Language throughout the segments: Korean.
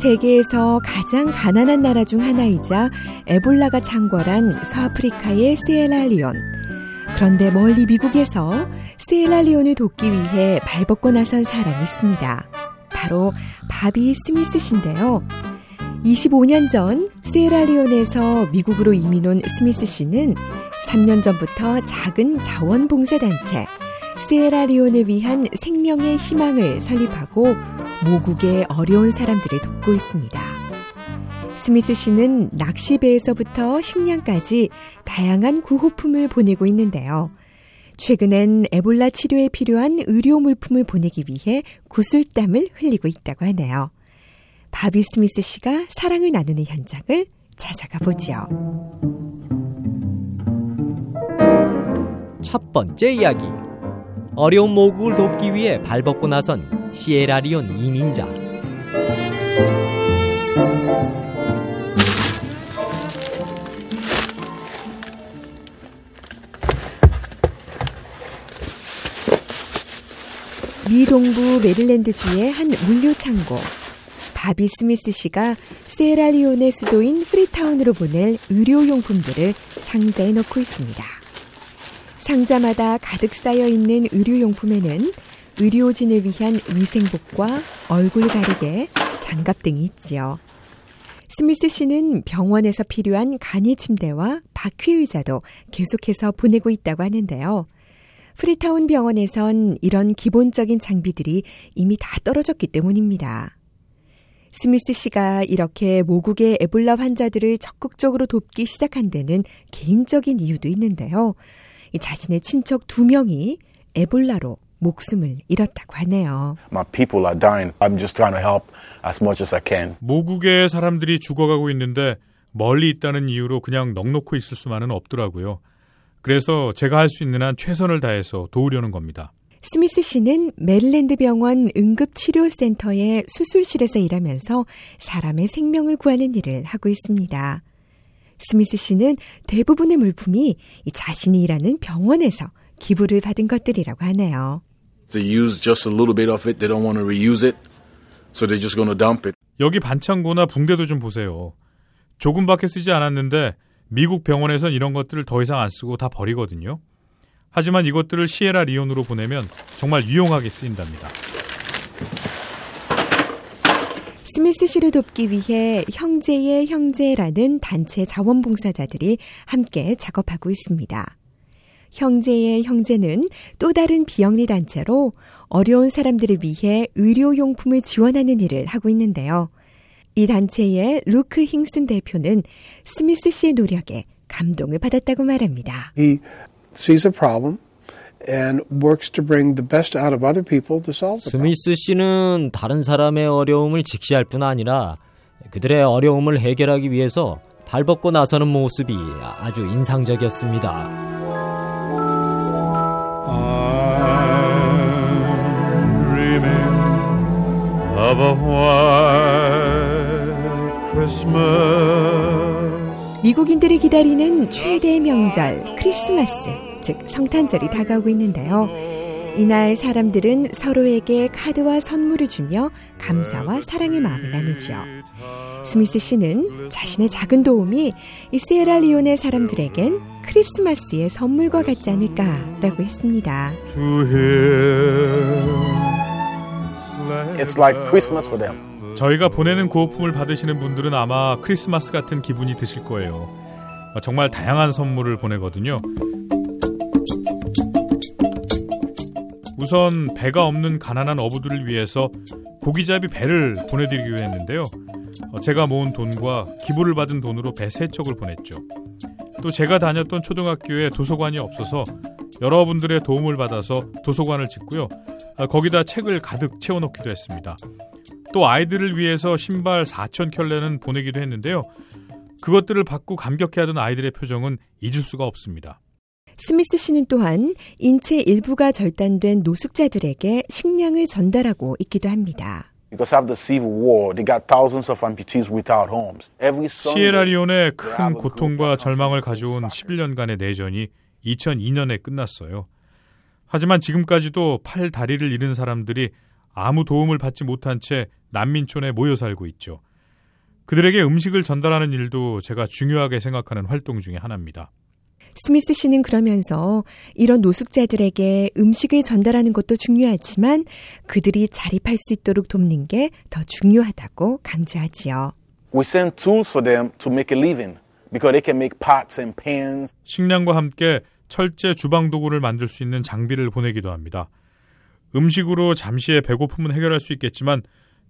세계에서 가장 가난한 나라 중 하나이자 에볼라가 창궐한 서아프리카의 세엘라리온. 그런데 멀리 미국에서 세엘라리온을 돕기 위해 발벗고 나선 사람이 있습니다. 바로 바비 스미스 씨인데요. 25년 전 세라리온에서 미국으로 이민 온 스미스 씨는 3년 전부터 작은 자원봉사단체 세라리온을 위한 생명의 희망을 설립하고 모국의 어려운 사람들을 돕고 있습니다. 스미스 씨는 낚시배에서부터 식량까지 다양한 구호품을 보내고 있는데요. 최근엔 에볼라 치료에 필요한 의료 물품을 보내기 위해 구슬땀을 흘리고 있다고 하네요. 바비 스미스 씨가 사랑을 나누는 현장을 찾아가 보죠. 첫 번째 이야기. 어려운 모국을 돕기 위해 발벗고 나선 시에라리온 이민자. 미 동부 메릴랜드주의 한 물류 창고. 바비 스미스 씨가 세라리온의 수도인 프리타운으로 보낼 의료용품들을 상자에 넣고 있습니다. 상자마다 가득 쌓여 있는 의료용품에는 의료진을 위한 위생복과 얼굴 가리개, 장갑 등이 있지요. 스미스 씨는 병원에서 필요한 간이 침대와 바퀴 의자도 계속해서 보내고 있다고 하는데요. 프리타운 병원에선 이런 기본적인 장비들이 이미 다 떨어졌기 때문입니다. 스미스 씨가 이렇게 모국의 에볼라 환자들을 적극적으로 돕기 시작한 데는 개인적인 이유도 있는데요. 자신의 친척 두 명이 에볼라로 목숨을 잃었다고 하네요. My people are dying. I'm just trying to help as much as I can. 모국의 사람들이 죽어가고 있는데 멀리 있다는 이유로 그냥 넉놓고 있을 수만은 없더라고요. 그래서 제가 할 수 있는 한 최선을 다해서 도우려는 겁니다. 스미스 씨는 메릴랜드 병원 응급치료센터의 수술실에서 일하면서 사람의 생명을 구하는 일을 하고 있습니다. 스미스 씨는 대부분의 물품이 자신이 일하는 병원에서 기부를 받은 것들이라고 하네요. They use just a little bit of it. They don't want to reuse it. So they're just going to dump it. 여기 반창고나 붕대도 좀 보세요. 조금밖에 쓰지 않았는데 미국 병원에선 이런 것들을 더 이상 안 쓰고 다 버리거든요. 하지만 이것들을 시에라 리온으로 보내면 정말 유용하게 쓰인답니다. 스미스 씨를 돕기 위해 형제의 형제라는 단체 자원봉사자들이 함께 작업하고 있습니다. 형제의 형제는 또 다른 비영리 단체로 어려운 사람들을 위해 의료용품을 지원하는 일을 하고 있는데요. 이 단체의 루크 힝슨 대표는 스미스 씨의 노력에 감동을 받았다고 말합니다. He sees a problem and works to bring the best out of other people to solve the problem. 스미스 씨는 다른 사람의 어려움을 직시할 뿐 아니라 그들의 어려움을 해결하기 위해서 발벗고 나서는 모습이 아주 인상적이었습니다. Of a white Christmas. 미국인들이 기다리는 최대 명절 크리스마스, 즉 성탄절이 다가오고 있는데요. 이날 사람들은 서로에게 카드와 선물을 주며 감사와 사랑의 마음을 나누죠. 스미스 씨는 자신의 작은 도움이 이 세라리온의 사람들에겐 크리스마스의 선물과 같지 않을까라고 했습니다. It's like Christmas for them. 저희가 보내는 구호품을 받으시는 분들은 아마 크리스마스 같은 기분이 드실 거예요. 어, 정말 다양한 선물을 보내거든요. 우선 배가 없는 가난한 어부들을 위해서 고기잡이 배를 보내드리기로 했는데요. 어, 제가 모은 돈과 기부를 받은 돈으로 배 세 척을 보냈죠. 또 제가 다녔던 초등학교에 도서관이 없어서 여러분들의 도움을 받아서 도서관을 짓고요. 아, 거기다 책을 가득 채워놓기도 했습니다. 또 아이들을 위해서 신발 4천 켤레는 보내기도 했는데요. 그것들을 받고 감격해하던 아이들의 표정은 잊을 수가 없습니다. 스미스 씨는 또한 인체 일부가 절단된 노숙자들에게 식량을 전달하고 있기도 합니다. Because after the Civil War, they got thousands of amputees without homes. Every Sunday, 시에라리온에 they 큰 고통과 절망을 가져온 suffering. 11년간의 내전이 2002년에 끝났어요. 하지만 지금까지도 팔 다리를 잃은 사람들이 아무 도움을 받지 못한 채 난민촌에 모여 살고 있죠. 그들에게 음식을 전달하는 일도 제가 중요하게 생각하는 활동 중의 하나입니다. 스미스 씨는 그러면서 이런 노숙자들에게 음식을 전달하는 것도 중요하지만 그들이 자립할 수 있도록 돕는 게 더 중요하다고 강조하지요. We send tools for them to make a living because they can make pots and pans. 식량과 함께 철제 주방 도구를 만들 수 있는 장비를 보내기도 합니다. 음식으로 잠시의 배고픔은 해결할 수 있겠지만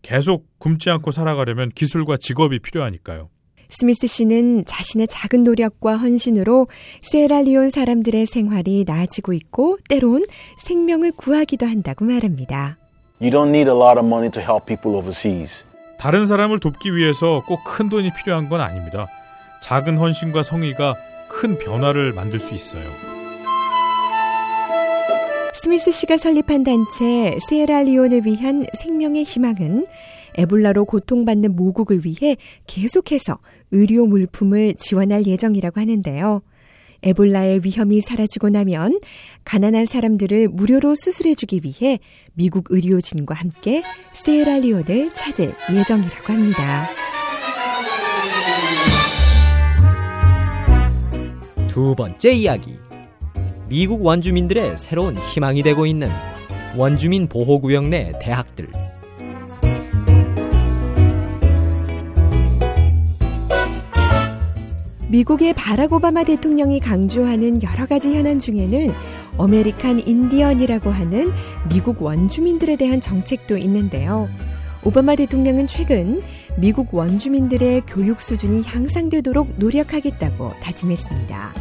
계속 굶지 않고 살아가려면 기술과 직업이 필요하니까요. 스미스 씨는 자신의 작은 노력과 헌신으로 세라리온 사람들의 생활이 나아지고 있고 때론 생명을 구하기도 한다고 말합니다. You don't need a lot of money to help people overseas. 다른 사람을 돕기 위해서 꼭 큰 돈이 필요한 건 아닙니다. 작은 헌신과 성의가 큰 변화를 만들 수 있어요. 스미스 씨가 설립한 단체 세라리온을 위한 생명의 희망은 에볼라로 고통받는 모국을 위해 계속해서 의료 물품을 지원할 예정이라고 하는데요. 에볼라의 위험이 사라지고 나면 가난한 사람들을 무료로 수술해주기 위해 미국 의료진과 함께 세라리온을 찾을 예정이라고 합니다. 두 번째 이야기. 미국 원주민들의 새로운 희망이 되고 있는 원주민 보호구역 내 대학들. 미국의 바락 오바마 대통령이 강조하는 여러 가지 현안 중에는 American 인디언이라고 하는 미국 원주민들에 대한 정책도 있는데요. 오바마 대통령은 최근 미국 원주민들의 교육 수준이 향상되도록 노력하겠다고 다짐했습니다.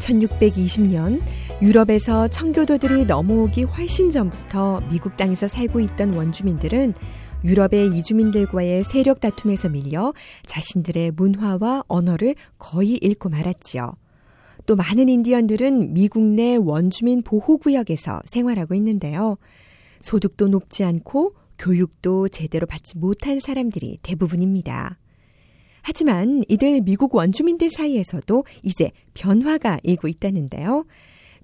1620년 유럽에서 청교도들이 넘어오기 훨씬 전부터 미국 땅에서 살고 있던 원주민들은 유럽의 이주민들과의 세력 다툼에서 밀려 자신들의 문화와 언어를 거의 잃고 말았지요. 또 많은 인디언들은 미국 내 원주민 보호구역에서 생활하고 있는데요. 소득도 높지 않고 교육도 제대로 받지 못한 사람들이 대부분입니다. 하지만 이들 미국 원주민들 사이에서도 이제 변화가 일고 있다는데요.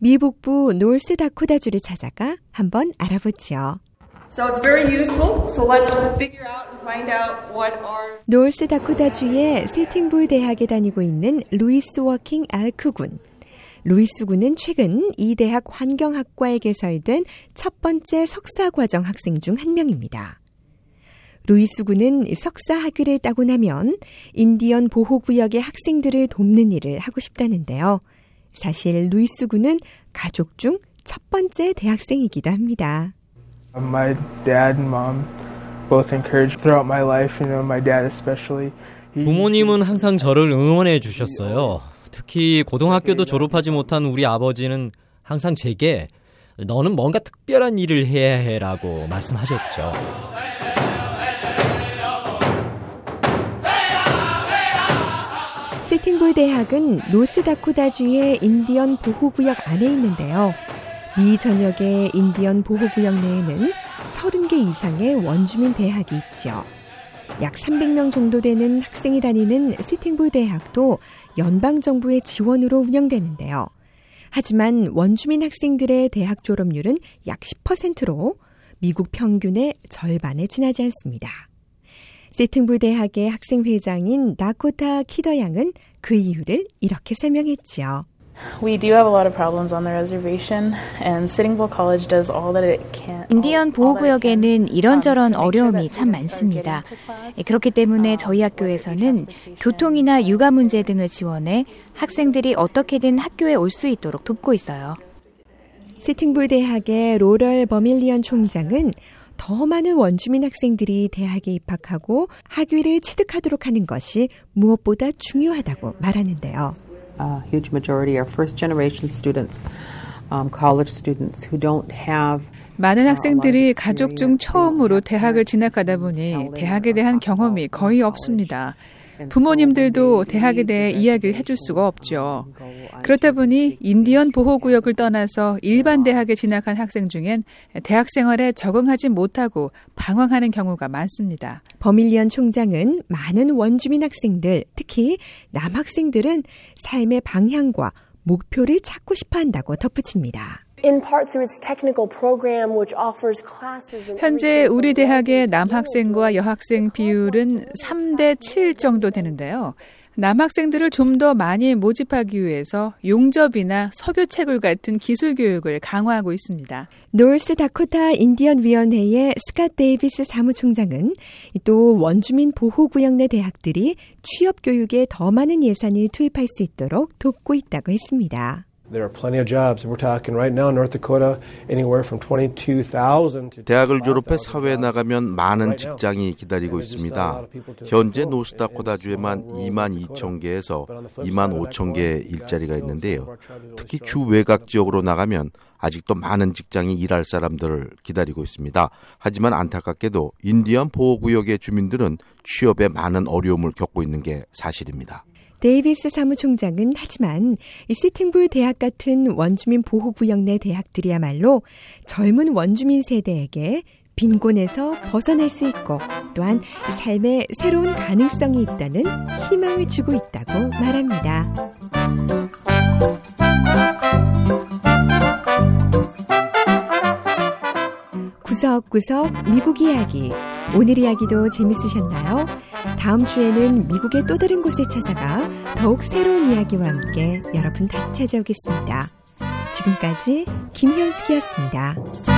미 북부 노스다코다주를 찾아가 한번 알아보지요. So it's very useful. So let's figure out and find out what are 노스다코다주의 시팅불 대학에 다니고 있는 루이스 워킹 엘크 군. 루이스 군은 최근 이 대학 환경학과에 개설된 첫 번째 석사 과정 학생 중 한 명입니다. 루이스 군은 석사 학위를 따고 나면 인디언 보호구역의 학생들을 돕는 일을 하고 싶다는데요. 사실 루이스 군은 가족 중 첫 번째 대학생이기도 합니다. My dad and mom both encouraged throughout my life, you know, my dad especially. 부모님은 항상 저를 응원해 주셨어요. 특히 고등학교도 졸업하지 못한 우리 아버지는 항상 제게 너는 뭔가 특별한 일을 해야 해라고 말씀하셨죠. 세팅볼 대학은 노스다코다주의 인디언 보호구역 안에 있는데요. 미 전역의 인디언 보호구역 내에는 30개 이상의 원주민 대학이 있지요. 약 300명 정도 되는 학생이 다니는 세팅볼 대학도 연방정부의 지원으로 운영되는데요. 하지만 원주민 학생들의 대학 졸업률은 약 10%로 미국 평균의 절반에 지나지 않습니다. 세팅부 대학의 학생회장인 나코타 키더 양은 그 이유를 이렇게 설명했지요. We do have a lot of problems on the reservation, and Sitting Bull College does all that it can. 인디언 보호구역에는 이런저런 어려움이 참 많습니다. 예, 그렇기 때문에 저희 학교에서는 교통이나 육아 문제 등을 지원해 학생들이 어떻게든 학교에 올 수 있도록 돕고 있어요. 세팅볼 대학의 로럴 버밀리언 총장은 더 많은 원주민 학생들이 대학에 입학하고 학위를 취득하도록 하는 것이 무엇보다 중요하다고 말하는데요. A huge majority are first generation students, um, college students who don't have 많은 학생들이 가족 중 처음으로 대학을 진학하다 보니 대학에 대한 경험이 거의 없습니다. 부모님들도 대학에 대해 이야기를 해줄 수가 없죠. 그렇다 보니 인디언 보호구역을 떠나서 일반 대학에 진학한 학생 중엔 대학 생활에 적응하지 못하고 방황하는 경우가 많습니다. 버밀리언 총장은 많은 원주민 학생들, 특히 남학생들은 삶의 방향과 목표를 찾고 싶어 한다고 덧붙입니다. 현재 우리 대학의 남학생과 여학생 비율은 3대 7 정도 되는데요. 남학생들을 좀 더 많이 모집하기 위해서 용접이나 석유채굴 같은 기술 교육을 강화하고 있습니다. 노스 다코타 인디언 위원회의 스캇 데이비스 사무총장은 또 원주민 보호구역 내 대학들이 취업 교육에 더 많은 예산을 투입할 수 있도록 돕고 있다고 했습니다. There are plenty of jobs. We're talking right now, North Dakota, anywhere from 22,000 to 대학을 졸업해 사회에 나가면 많은 직장이 기다리고 있습니다. 현재 노스다코다주에만 2만 2천 개에서 2만 5천 개의 일자리가 있는데요. 특히 주 외곽 지역으로 나가면 아직도 많은 직장이 일할 사람들을 기다리고 있습니다. 하지만 안타깝게도 인디언 보호구역의 주민들은 취업에 많은 어려움을 겪고 있는 게 사실입니다. 데이비스 사무총장은 하지만 이 시팅불 대학 같은 원주민 보호구역 내 대학들이야말로 젊은 원주민 세대에게 빈곤에서 벗어날 수 있고 또한 삶의 새로운 가능성이 있다는 희망을 주고 있다고 말합니다. 구석구석 미국 이야기. 오늘 이야기도 재밌으셨나요? 다음 주에는 미국의 또 다른 곳에 찾아가 더욱 새로운 이야기와 함께 여러분 다시 찾아오겠습니다. 지금까지 김현숙이었습니다.